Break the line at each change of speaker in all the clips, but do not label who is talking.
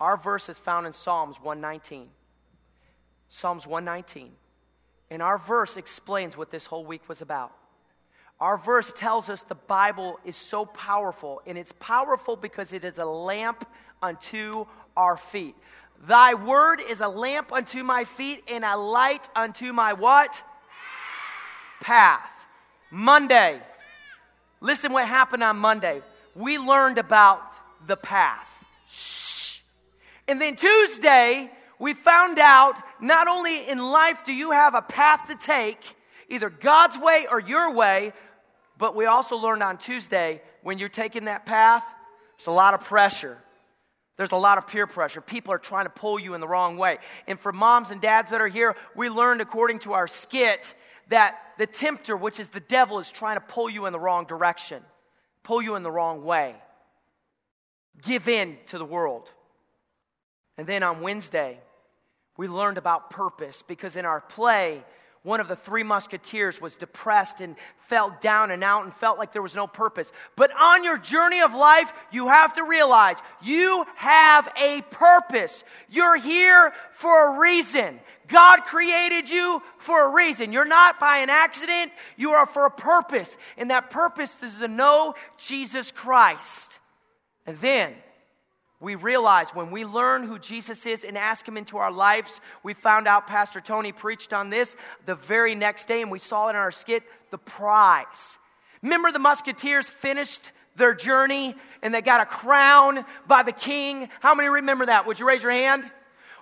Our verse is found in Psalms 119. Psalms 119. And our verse explains what this whole week was about. Our verse tells us the Bible is so powerful, and it's powerful because it is a lamp unto our feet. Thy word is a lamp unto my feet and a light unto my what? Path. Monday. Listen what happened on Monday. We learned about the path. Shh. And then Tuesday, we found out not only in life do you have a path to take, either God's way or your way, but we also learned on Tuesday when you're taking that path, there's a lot of pressure. There's a lot of peer pressure. People are trying to pull you in the wrong way. And for moms and dads that are here, we learned according to our skit that the tempter, which is the devil, is trying to pull you in the wrong direction, pull you in the wrong way. Give in to the world. And then on Wednesday, we learned about purpose because in our play, one of the three musketeers was depressed and felt down and out and felt like there was no purpose. But on your journey of life, you have to realize you have a purpose. You're here for a reason. God created you for a reason. You're not by an accident, you are for a purpose. And that purpose is to know Jesus Christ. And then, we realize when we learn who Jesus is and ask Him into our lives, we found out Pastor Tony preached on this the very next day, and we saw it in our skit the prize. Remember, the Musketeers finished their journey and they got a crown by the king. How many remember that? Would you raise your hand?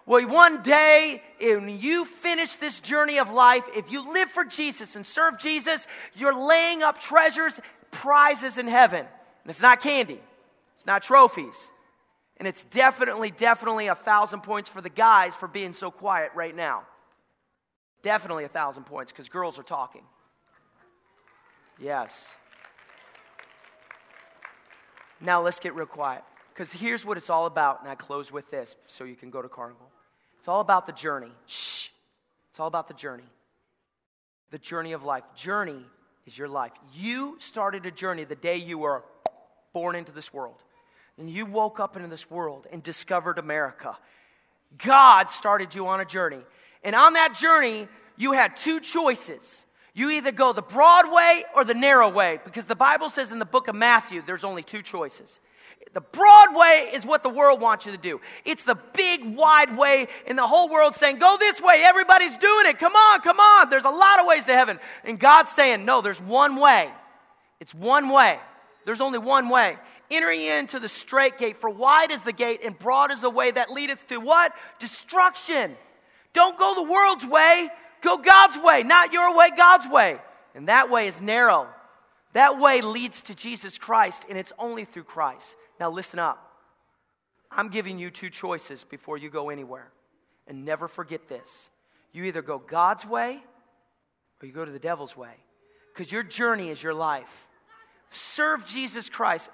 Well, one day, when you finish this journey of life, if you live for Jesus and serve Jesus, you're laying up treasures, prizes in heaven. And it's not candy, it's not trophies. And it's definitely, definitely a thousand points for the guys for being so quiet right now. Definitely a thousand points because girls are talking. Yes. Now let's get real quiet because here's what it's all about. And I close with this so you can go to Carnival. It's all about the journey. Shh. It's all about the journey. The journey of life. Journey is your life. You started a journey the day you were born into this world and you woke up into this world and discovered America, God started you on a journey. And on that journey, you had two choices. You either go the broad way or the narrow way, because the Bible says in the book of Matthew, there's only two choices. The broad way is what the world wants you to do. It's the big, wide way, and the whole world saying, Go this way. Everybody's doing it. Come on, come on. There's a lot of ways to heaven. And God's saying, No, there's one way. It's one way. There's only one way entering into the straight gate. For wide is the gate and broad is the way that leadeth to what? Destruction. Don't go the world's way, go God's way, not your way, God's way. And that way is narrow. That way leads to Jesus Christ, and it's only through Christ. Now, listen up. I'm giving you two choices before you go anywhere. And never forget this. You either go God's way or you go to the devil's way. Because your journey is your life. Serve Jesus Christ.